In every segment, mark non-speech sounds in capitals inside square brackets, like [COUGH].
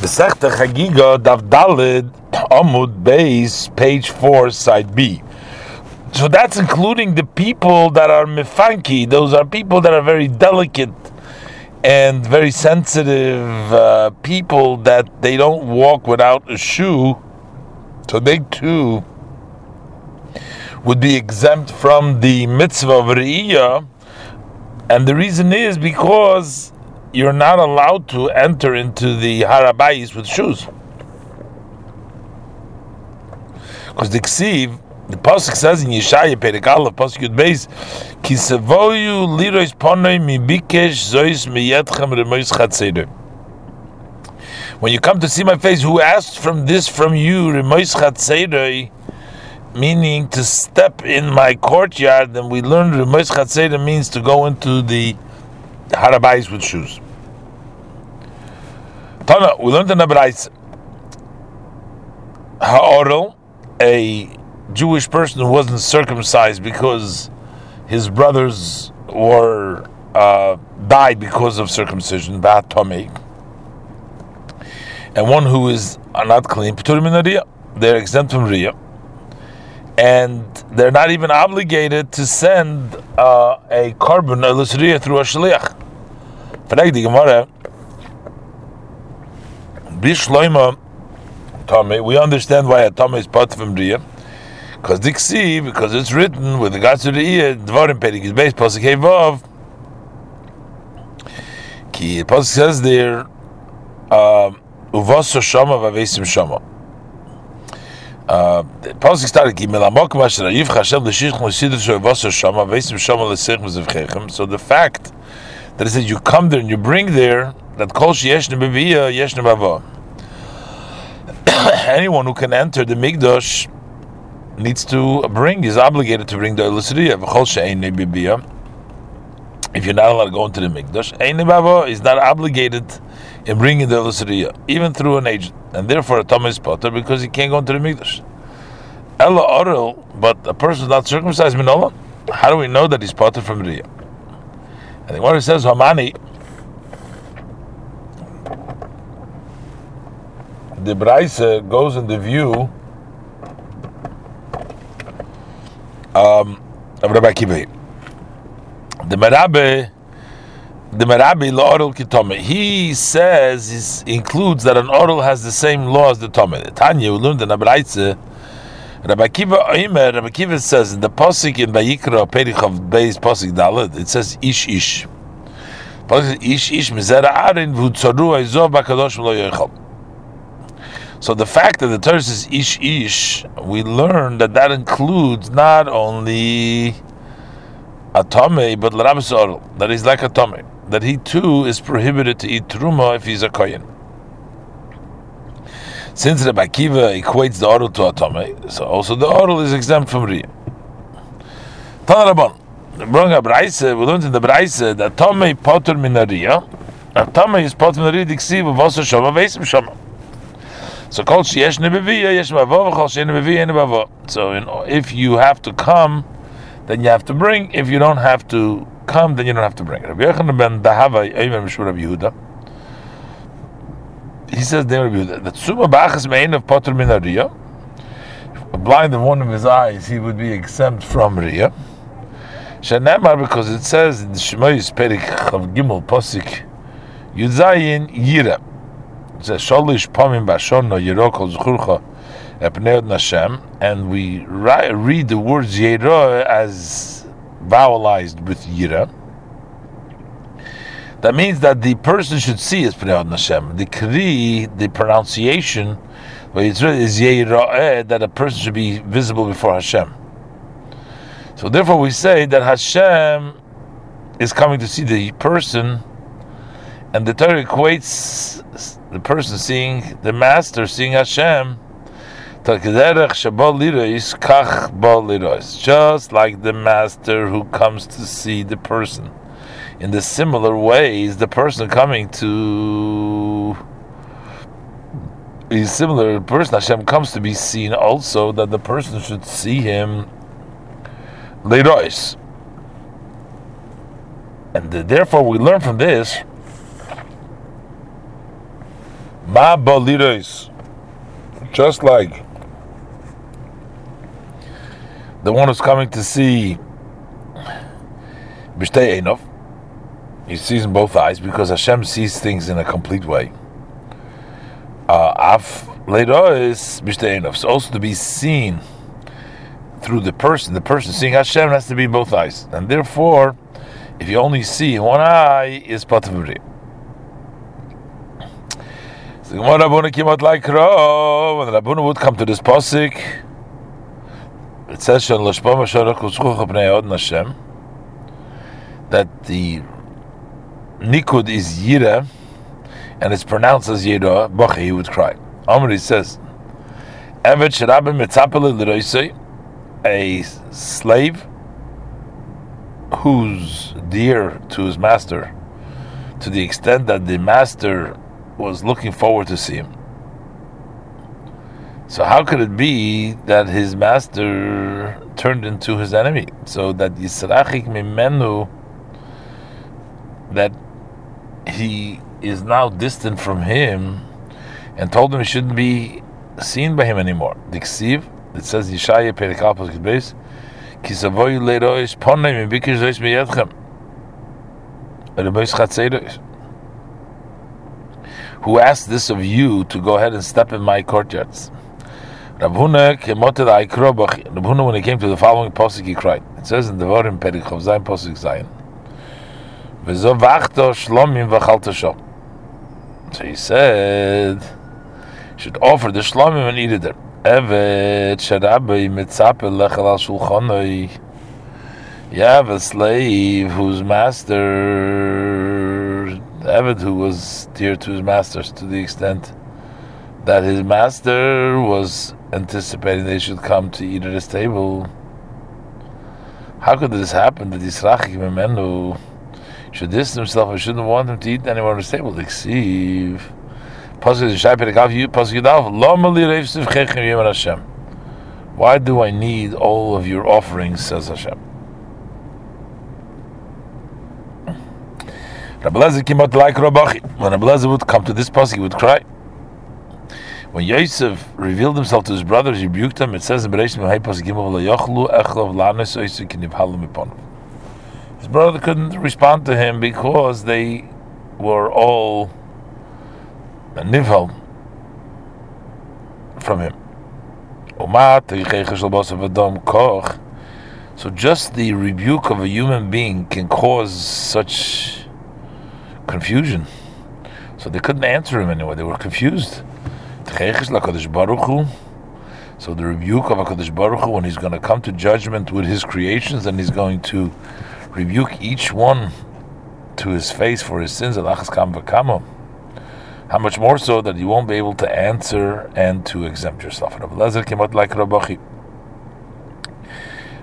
The sechta Chagiga Dav Dalid Amud Beis, page four, side B. So that's including the people that are mifanki. Those are people that are very delicate and very sensitive uh, people that they don't walk without a shoe. So they too would be exempt from the mitzvah of Re'iyah. And the reason is because you're not allowed to enter into the Harabayis with shoes. Because the Ksiv, the Pasuk says in Yeshaya Perek Aleph, Pasuk Yud Beis, Ki sevoyu lirois ponoi mi bikesh zois miyetchem remois chatzedoi. When you come to see my face, who asked from this from you, remois chatzedoi, meaning to step in my courtyard, and we learned remois chatzedoi means to go into the harabais with shoes. Tana, we learned in the Braise, Ha'orel, a Jewish person who wasn't circumcised because his brothers were uh, died because of circumcision, Bat Tomei, and one who is not clean, Pturim in they're exempt from Riyah, and they're not even obligated to send uh, a carbon a Riyah through a Shaliach. Frag die Gemara, Bishloima Tomei, we understand why a Tomei is part from Riyah, because Dixi, because it's written with regards to the ear, Dvarim Perik is based Pasuk Vav. Ki Pasuk says there, Uvaso Shama Vavesim Shama. Uh, Mezevchechem. So the fact that it says you come there and you bring there that Kol Sheyeshne Beviyah Yeshne Bava. [COUGHS] Anyone who can enter the Migdosh needs to bring, is obligated to bring the Elusriya. If you're not allowed to go into the Mikdash, is not obligated in bringing the Elusriya, even through an agent. And therefore, a Thomas Potter because he can't go into the Mikdash. Ella Orel, but a person is not circumcised, Minola, how do we know that he's Potter from Riyah? And the Gemara says, Hamani, the Braise goes in the view um, of Rabbi Kiva. The Merabe, the Merabe La'orel Kitome, he says, includes that an oral has the same law as the Tome. Tanya, we learned in Abraitze, Rabbi Kiva Oimer, Rabbi Kiva says in the Posik in Vayikra, Perich of Beis Posik Dalet, it says Ish Ish. Posik Ish Ish, Mizera Arin, Vutzoru Aizov Bakadosh Lo Yochel. So the fact that the Torah says ish ish, we learn that that includes not only a tome, but l'rabis oral, that he's like a tome, that he too is prohibited to eat truma if he's a kohen. Since Rabbi Kiva equates the oral to a tome, so also the oral is exempt from riyah. Tan Rabban, we learned in the braise that tome potter min riyah, a tome is potter min riyah, diksiv, v'vosa shoma, v'esim shoma. So kol sheyesh nebeviyah yesh bavo kol sheyesh nebeviyah nebavo. So if you have to come, then you have to bring. If you don't have to come, then you don't have to bring. Rabbi Yochanan ben Dahava Eimer Mishur Rabbi Yehuda. He says there that suma bachas mein of potter min ariyah. A blind in one of his eyes, he would be exempt from riyah. Shenemar because it says in the Shemoyis Perik of Gimel Posik Yudzayin Yira says Sholish Pamim Bashono Yerokol Zchurcha Epneod Nashem, and we read the words Yera as vowelized with Yira. That means that the person should see as Pneod Nashem. The Kri, the pronunciation, but it's really is that a person should be visible before Hashem. So therefore, we say that Hashem is coming to see the person, and the Torah equates the person seeing the master, seeing Hashem, just like the master who comes to see the person. In the similar ways, the person coming to is similar. Person Hashem comes to be seen also that the person should see him leirois. And therefore, we learn from this Ma baliros, just like the one who's coming to see Bishtei Einov, he sees in both eyes because Hashem sees things in a complete way. Uh, Af Leirois Bishtei Einov, so also to be seen through the person, the person seeing Hashem has to be both eyes, and therefore, if you only see one eye, is patavuri. So Rav, the Rabbuna would come to this posik. It says that the Nikud is Yira, and it's pronounced as Yira, Bachi, he would cry. Amri says, Evet Sharabim Mitzapel L'Roisei, a slave who's dear to his master to the extent that the master was looking forward to see him. So how could it be that his master turned into his enemy? So that Yisrachik Mimenu that he is now distant from him and told him he shouldn't be seen by him anymore. Diksiv, it says Yishaya Perikal Pasuk Beis, Kisavoy Lerois Ponem Bikir Zois Meyadchem. Who asked this of you to go ahead and step in my courtyards? Rav Huna kemoted Aikrobach. Rav Huna, when he came to the following posuk, he cried. It says in the Vorim Perikov Zayin Posuk Zayin. So he said, should offer the shlomim and eat it there. Evet sharabai mitzapel lechel al shulchanoi. You have a slave whose master, Evet, who was dear to his masters to the extent that his master was anticipating they should come to eat at his table. How could this happen that Yisrachik Memenu should distance himself and shouldn't want him to eat anywhere on his table? Exceive. Why do I need all of your offerings, says Hashem? When Rabbi would come to this pasuk, he would cry. When Yosef revealed himself to his brothers, he rebuked them. It says in Bereshit brother couldn't respond to him because they were all nivhal from him. So just the rebuke of a human being can cause such confusion. So they couldn't answer him anyway. They were confused. So the rebuke of HaKadosh Baruch Hu, when he's going to come to judgment with his creations and he's going to rebuke each one to his face for his sins, how much more so that you won't be able to answer and to exempt yourself. Rabbi Lezer came out like Rabbachi.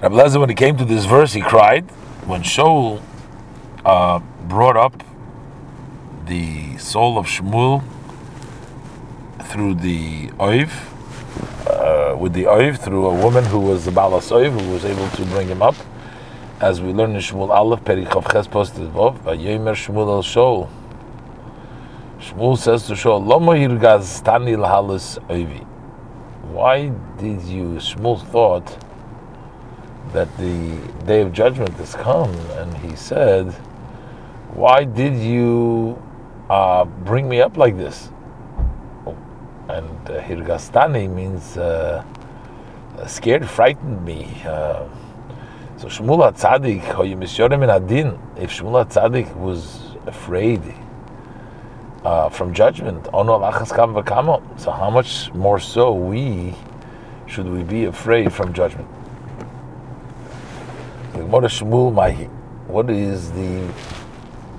Rabbi Lezer, when he came to this verse, he cried. When Shaul uh, brought up the soul of Shmuel through the Oiv, uh, with the Oiv, through a woman who was the Balas Oiv, who was able to bring him up. As we learn in Shmuel Aleph, Perichav Ches Posted Vov, Vayomer Shmuel El Shaul. Shmuel says to Shaul, Lomo Yirgaz Tani Oivi. Why did you, Shmuel thought that the day of judgment has come, and he said, Why did you uh, bring me up like this? And uh, Hirgastani means uh, scared, frightened me. Uh, so Shmuel Tzadik, Adin, if Shmuel Tzadik was afraid uh, from judgment, so how much more so we should we be afraid from judgment? What is Shmuel Mahi? What is the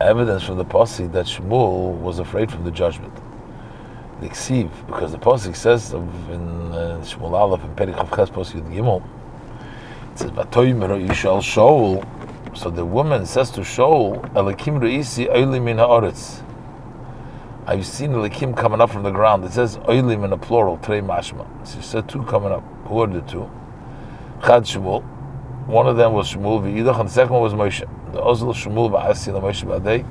evidence from the posse that Shmuel was afraid from the judgment. Because the Pasik says in uh, Shmuel Aleph in Perich Ches Pasik Gimel, it says, Vatoyim Yishal Shaul. So the woman says to Shaul, Elakim Reisi Oilim in Haaretz. I've seen Elakim coming up from the ground. It says Oilim in a plural, Trei Mashma. She said two coming up. Who are the two? Chad Shmuel. One of them was Shmuel V'idach, and the second one was Moshe the Ozil Shmuel Ba'asi Moshe Badei.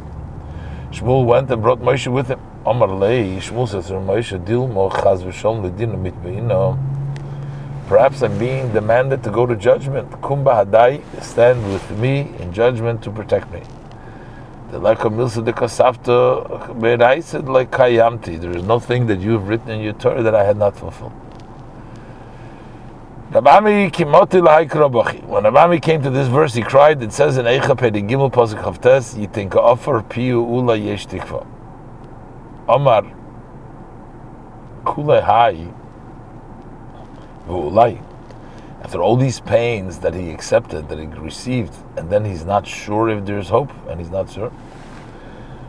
Shmuel went and brought Moshe with him. Amar lei Shmuel says to Moshe Dilmo Chaz v'Shalom Ledina Mitbeino. Perhaps I'm being demanded to go to judgment. Kumba Hadai, stand with me in judgment to protect me. The like Kayamti. There is no thing that you have written in your Torah that I had not fulfilled. When Rabami came to this verse, he cried. It says in Eicha Pedi Gimel Pasuk Chavtes, Yitinka Offer Piu Ula Yesh Tikva. Omar Kule Hai. After all these pains that he accepted, that he received, and then he's not sure if there's hope, and he's not sure.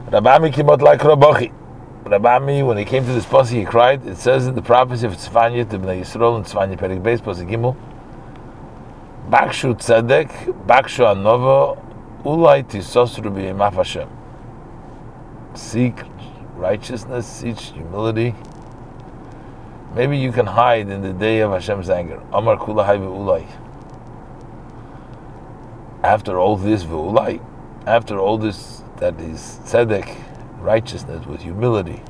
Rabami Kimot Laik Rabachi. Rabami, when he came to this pussy, he cried. It says in the prophecy of Tzvanya to Bnei Yisrael and Tzvanya Perik Beis Pasuk Gimel, Bakshu Tzedek, Bakshu Anova, Ulai Tisosru B'Yemaf Hashem. Seek righteousness, seek humility. Maybe you can hide in the day of Hashem's anger. Amar Kula Ulai. After all this, Ulai, after all this that is tzedek, righteousness with humility.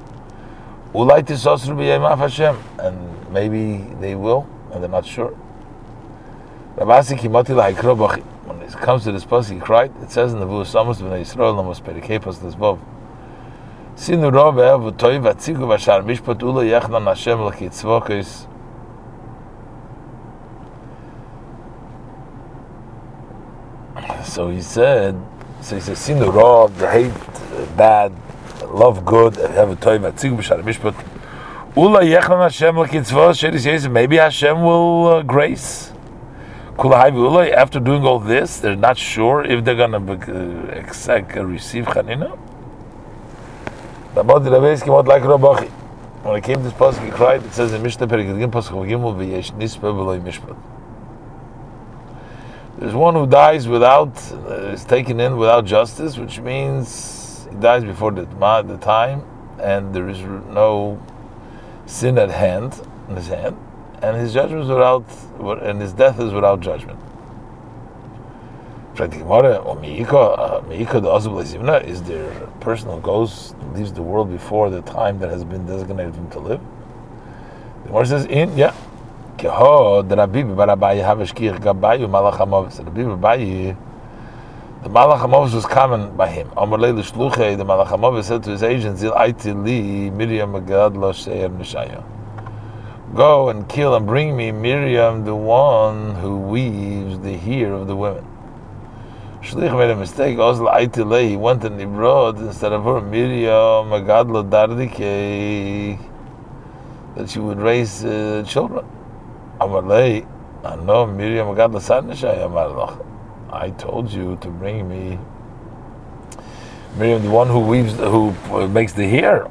Ulai tisosru b'yemaf Hashem, and maybe they will, and they're not sure. Rabasi kimati la'ikro When it comes to this pasuk, he cried. It says in the Vu Samus b'nei Yisrael Lamos Perikei Pas Lesbov. Sinu rov ev toy vatzigu vashar mishpat ula yechnan Hashem l'kitzvokis. So he said, so he says, Sinu rov, hate bad, love good, have a toy vatzigu vashar mishpat. Ula yechnan Hashem l'kitzvokis. Maybe Hashem will uh, grace. After doing all this, they're not sure if they're going to uh, accept, uh, receive Chanina. Rabbi Rabbeis came out like Rabachi. When it came to this pasuk, he cried. It says in Mishlei Perikadgim pasuk Gimel v'yesh nispe v'loy mishpat. There's one who dies without uh, is taken in without justice, which means he dies before the, the time, and there is no sin at hand in his hand, and his judgment is without, and his death is without judgment. Is there a person who goes, leaves the world before the time that has been designated for him to live? The Gemara says, in, yeah. The the Malach HaMovis was common by him. Amar Leil the Malach HaMovis said to his agent, Zil Aiti Li, Miriam Agadlo Sheir Nishaya. Go and kill and bring me Miriam, the one who weaves the hair of the women. Shlich made a mistake. Also, Aitile, he went and he brought instead of her Miriam Magadla Dardike that she would raise uh, children. Amalei, I know Miriam Magadla Sadnishai Amalach. I told you to bring me Miriam, the one who weaves, who makes the hair.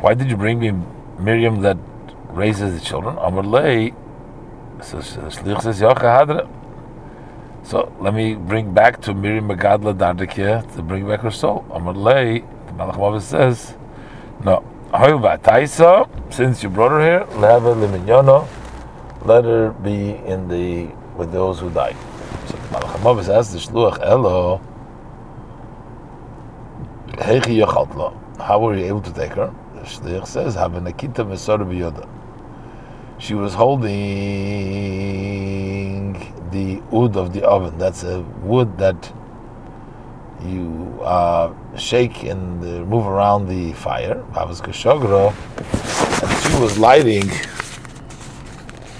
Why did you bring me Miriam that raises the children? Amalei, so Shlich says Yocha Hadra. So let me bring back to Miriam Megadla Dardikia to bring back her soul. Amalei, the Malach Mavah says, no. Taisa, since you brought her here, lehava liminyono, let her be in the with those who died. So the Malach Mavah says, the Shluach Elo, Heichi Yachatla. How were you able to take her? The Shluach says, Have an Akita Mesor Biyoda. She was holding the wood of the oven. That's a wood that you uh, shake and uh, move around the fire. And she was lighting